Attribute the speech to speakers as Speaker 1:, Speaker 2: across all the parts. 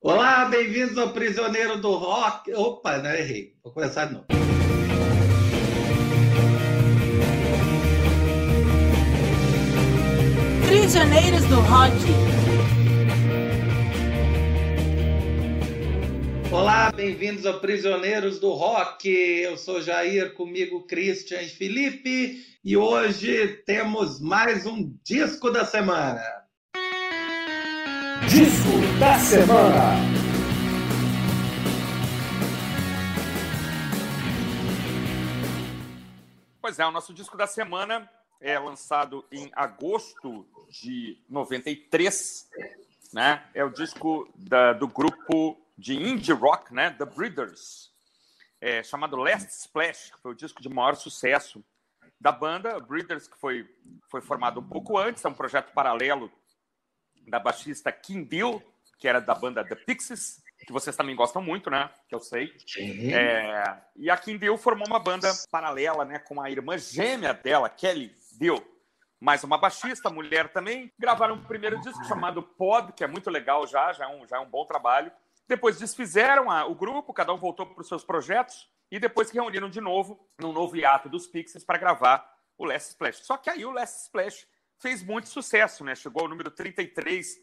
Speaker 1: Olá, bem-vindos ao Prisioneiro do Rock. Opa, não errei. Vou começar de novo.
Speaker 2: Prisioneiros do Rock.
Speaker 1: Olá, bem-vindos ao Prisioneiros do Rock. Eu sou Jair, comigo Christian e Felipe, e hoje temos mais um disco da semana.
Speaker 3: Disco da semana.
Speaker 4: Pois é, o nosso disco da semana é lançado em agosto de 93, né? É o disco da, do grupo de indie rock, né? The Breeders, é, chamado Last Splash, que foi o disco de maior sucesso da banda. Breeders, que foi, foi formado um pouco antes, é um projeto paralelo da baixista Kim Deal, que era da banda The Pixies, que vocês também gostam muito, né? Que eu sei. É, e a Kim Deal formou uma banda paralela, né? Com a irmã gêmea dela, Kelly Deal. Mais uma baixista, mulher também. Gravaram um primeiro disco chamado Pod, que é muito legal já, já é um, já é um bom trabalho. Depois desfizeram a, o grupo, cada um voltou para os seus projetos. E depois se reuniram de novo, num novo hiato dos Pixies, para gravar o Last Splash. Só que aí o Last Splash fez muito sucesso, né? Chegou ao número 33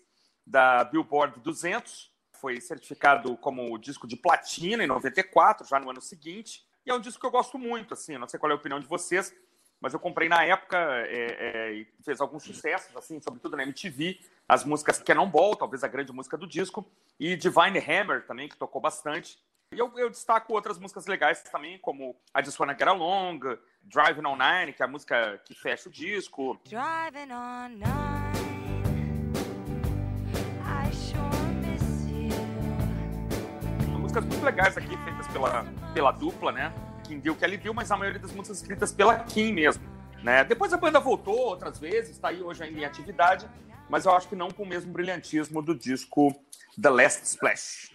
Speaker 4: da Billboard 200, foi certificado como disco de platina em 94, já no ano seguinte. E é um disco que eu gosto muito, assim, não sei qual é a opinião de vocês, mas eu comprei na época é, é, e fez alguns sucessos, assim, sobretudo na MTV, as músicas Cannonball, talvez a grande música do disco, e Divine Hammer também, que tocou bastante. E eu, eu, destaco outras músicas legais também, como I Just Wanna Get Along, Driving On Nine, que é a música que fecha o disco. Driving on nine, I sure miss you. Músicas muito legais aqui, feitas pela, pela dupla, né? Kim Deal, Kelly Deal, mas a maioria das músicas escritas pela Kim mesmo. Né? Depois a banda voltou outras vezes, está aí hoje ainda em atividade, mas eu acho que não com o mesmo brilhantismo do disco The Last Splash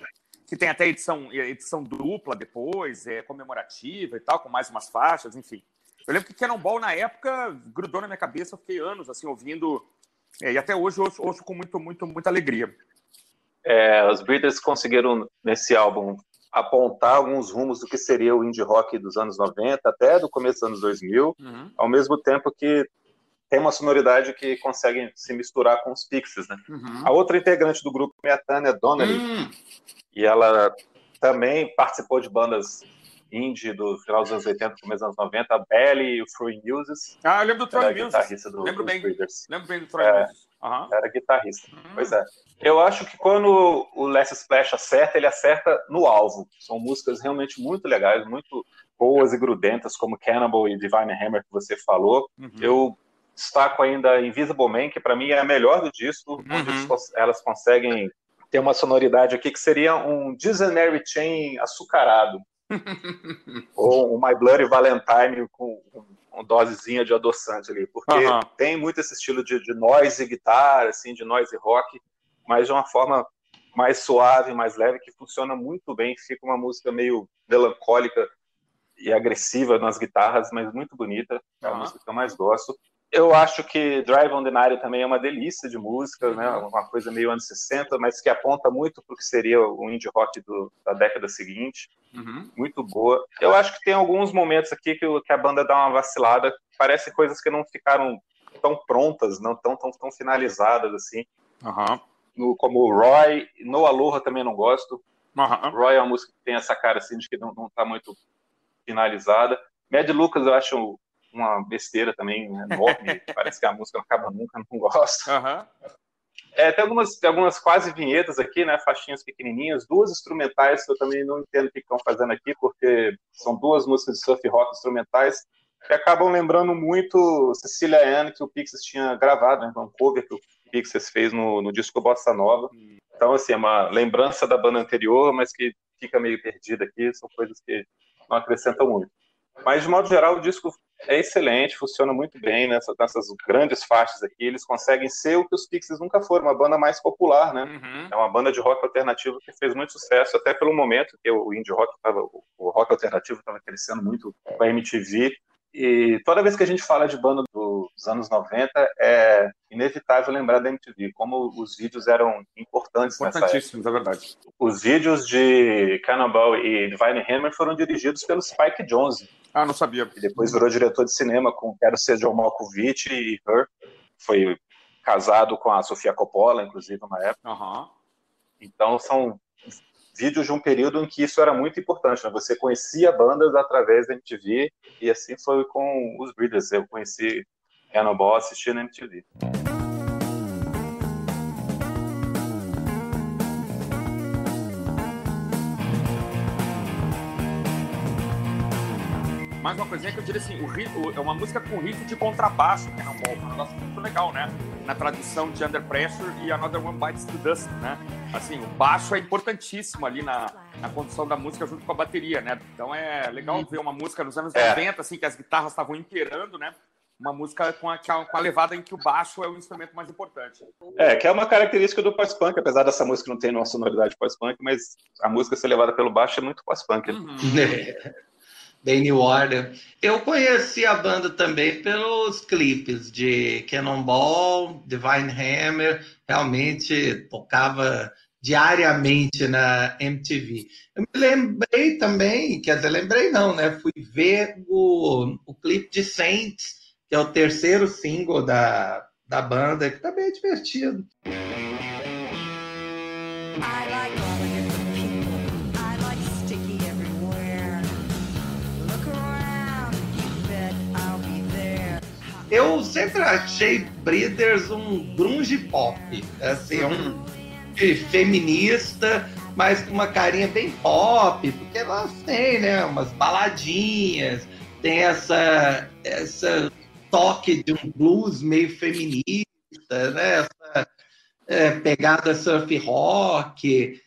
Speaker 4: que tem até edição, edição dupla depois, é comemorativa e tal, com mais umas faixas, enfim. Eu lembro que Cannonball, na época, grudou na minha cabeça, eu fiquei anos, assim, ouvindo, é, e até hoje ouço, ouço, com muito, muito, muita alegria.
Speaker 5: É, os Breeders conseguiram, nesse álbum, apontar alguns rumos do que seria o indie rock dos anos 90, até do começo dos anos 2000, uhum. ao mesmo tempo que tem uma sonoridade que consegue se misturar com os Pixies, né? Uhum. A outra integrante do grupo é a Tânia Donnelly, uhum e ela também participou de bandas indie do final dos anos 80, começo dos anos 90, a Belly e o Free Muses.
Speaker 4: Ah, eu lembro do Troy Muses. Do, lembro bem. Lembro bem do Troy
Speaker 5: é, Uhum. Era guitarrista. Uhum. Pois é. Eu acho que quando o Last Splash acerta, ele acerta no alvo. São músicas realmente muito legais, muito boas e grudentas, como Cannibal e Divine Hammer que você falou. Uhum. Eu destaco ainda Invisible Man, que para mim é a melhor do disco, onde uhum. elas conseguem tem uma sonoridade aqui que seria um Disney Chain açucarado. ou um My Bloody Valentine com uma dosezinha de adoçante ali, porque uh -huh. tem muito esse estilo de, de noise guitarra, assim, de noise rock, mas de uma forma mais suave, mais leve, que funciona muito bem, fica uma música meio melancólica e agressiva nas guitarras, mas muito bonita, é a música que eu mais gosto eu acho que Drive on the Night também é uma delícia de música, né? Uhum. Uma coisa meio anos 60, mas que aponta muito para o que seria o indie rock do, da década seguinte. Uhum. Muito boa. Eu acho que tem alguns momentos aqui que, que, a banda dá uma vacilada. Parece coisas que não ficaram tão prontas, não tão, tão, tão finalizadas assim. Uhum. No, como Roy, No Aloha também não gosto. Roy é uma música que tem essa cara assim de que não, não tá muito finalizada. Mad Lucas eu acho uma besteira também né, enorme. Parece que a música não acaba nunca, não gosto. Uhum. É, tem algumas, tem algumas quase vinhetas aqui, né? Faixinhas pequenininhas, duas instrumentais que eu também não entendo o que estão fazendo aqui, porque são duas músicas de surf rock instrumentais que acabam lembrando muito Cecilia Anne, que o Pixies tinha gravado, né? Um cover que o Pixies fez no, no disco Bossa Nova. Então, assim, é uma lembrança da banda anterior, mas que fica meio perdida aqui, são coisas que não acrescentam muito. Mas, de modo geral, o disco é excelente, funciona muito bem nessa, nessas grandes faixas aqui. Eles conseguem ser o que os Pixies nunca foram, uma banda mais popular, né? Uhum. É uma banda de rock alternativo que fez muito sucesso, até pelo momento que o indie rock estava, o rock alternativo estava crescendo muito com a MTV. E toda vez que a gente fala de banda dos anos 90, é inevitável lembrar da MTV, como os vídeos eram importantes.
Speaker 4: Importantíssimos, é verdade.
Speaker 5: Os vídeos de Cannonball e Divine Hammer foram dirigidos pelo Spike Jonze,
Speaker 4: Ah, não sabia.
Speaker 5: que depois virou diretor de cinema com Quero Ser John Malkovich e Her. Foi casado com a Sofia Coppola, inclusive, na época.
Speaker 4: Aham.
Speaker 5: Então, são vídeos de um período em que isso era muito importante. Né? Você conhecia bandas através da MTV, e assim foi com os Breeders. Eu conheci Cannonball assistindo a MTV.
Speaker 4: Mais uma coisinha que eu diria assim, o ri- o- é uma música com riff de contrabaixo, que é um um negócio muito legal, né? Na tradução de Under Pressure e Another One Bites the Dust, né? Assim, o baixo é importantíssimo ali na, na condução da música junto com a bateria, né? Então é legal ver uma música nos anos
Speaker 5: É.
Speaker 4: 90, assim, que as guitarras estavam imperando, né? Uma música com a, com a- com a levada em que o baixo é o instrumento mais importante.
Speaker 5: É, que é uma característica do pós-punk, apesar dessa música não ter uma sonoridade pós-punk, mas a música ser levada pelo baixo é muito pós-punk. né?
Speaker 4: Uhum.
Speaker 1: Bem New Order. Eu conheci a banda também pelos clipes de Cannonball, Divine Hammer, realmente tocava diariamente na MTV. Eu me lembrei também, quer dizer, lembrei não, né? Fui ver o, o clipe de Saints, que é o terceiro single da, da banda, que tá bem divertido.
Speaker 6: I like
Speaker 1: Eu sempre achei Breeders um grunge pop, assim, um feminista, mas com uma carinha bem pop, porque elas têm, né, umas baladinhas, tem essa, essa toque de um blues meio feminista, né, essa é, pegada surf rock.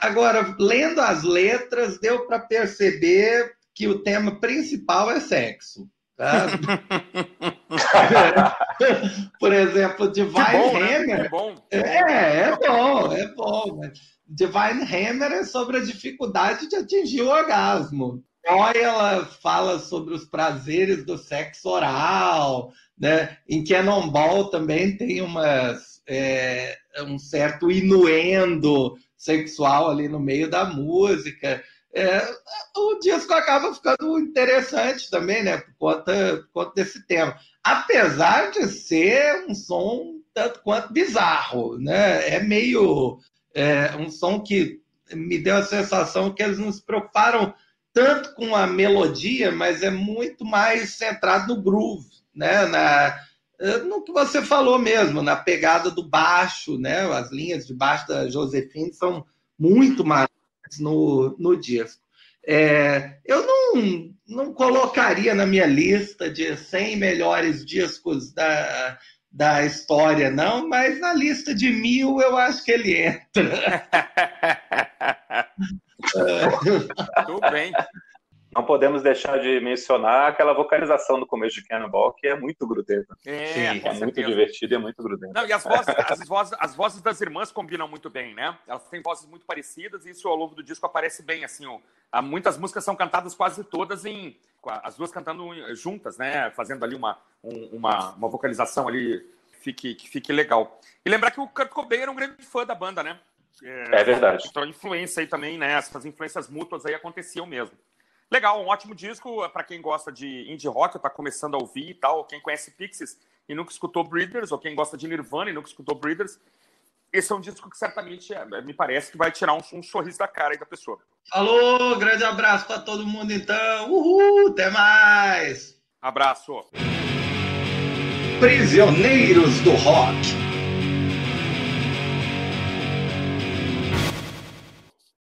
Speaker 1: Agora, lendo as letras, deu para perceber que o tema principal é sexo. Tá? Por exemplo, Divine
Speaker 4: bom, né?
Speaker 1: Hammer.
Speaker 4: Que bom.
Speaker 1: É, é bom, é bom. mas Divine Hammer é sobre a dificuldade de atingir o orgasmo. Joy, ela fala sobre os prazeres do sexo oral, né? Em Cannonball também tem umas, é, um certo inuendo sexual ali no meio da música. É, o disco acaba ficando interessante também, né? Por conta, por conta desse tema. Apesar de ser um som tanto quanto bizarro, né? É meio é, um som que me deu a sensação que eles não se preocuparam tanto com a melodia, mas é muito mais centrado no groove, né? Na, eh, no que você falou mesmo, na pegada do baixo, né? As linhas de baixo da Josefine são muito mais no, no disco. É, eu não, não colocaria na minha lista de 100 melhores discos da, da história, não, mas na lista de mil eu acho que ele entra.
Speaker 4: Tudo bem.
Speaker 5: Não podemos deixar de mencionar aquela vocalização no começo de Cannonball, que é muito grudenta.
Speaker 4: É,
Speaker 1: Sim,
Speaker 5: É muito
Speaker 4: certeza.
Speaker 5: divertida e é muito grudenta.
Speaker 4: Não, e as vozes, as, vozes, as vozes das irmãs combinam muito bem, né? Elas têm vozes muito parecidas e isso ao longo do disco aparece bem, assim, ó. Há muitas músicas são cantadas quase todas em... As duas cantando juntas, né? Fazendo ali uma, um- uma, uma vocalização ali que fique, que fique legal. E lembrar que o Kurt Cobain era um grande fã da banda, né?
Speaker 5: É verdade.
Speaker 4: Então, influência aí também, né? Essas influências mútuas aí aconteciam mesmo. Legal, um ótimo disco para quem gosta de indie rock, tá começando a ouvir e tal, quem conhece Pixies e nunca escutou Breeders, ou quem gosta de Nirvana e nunca escutou Breeders. Esse é um disco que certamente é, me parece que vai tirar um, um sorriso da cara aí da pessoa.
Speaker 1: Falou, grande abraço para todo mundo então. Uhul, até mais.
Speaker 4: Abraço!
Speaker 3: Prisioneiros do Rock.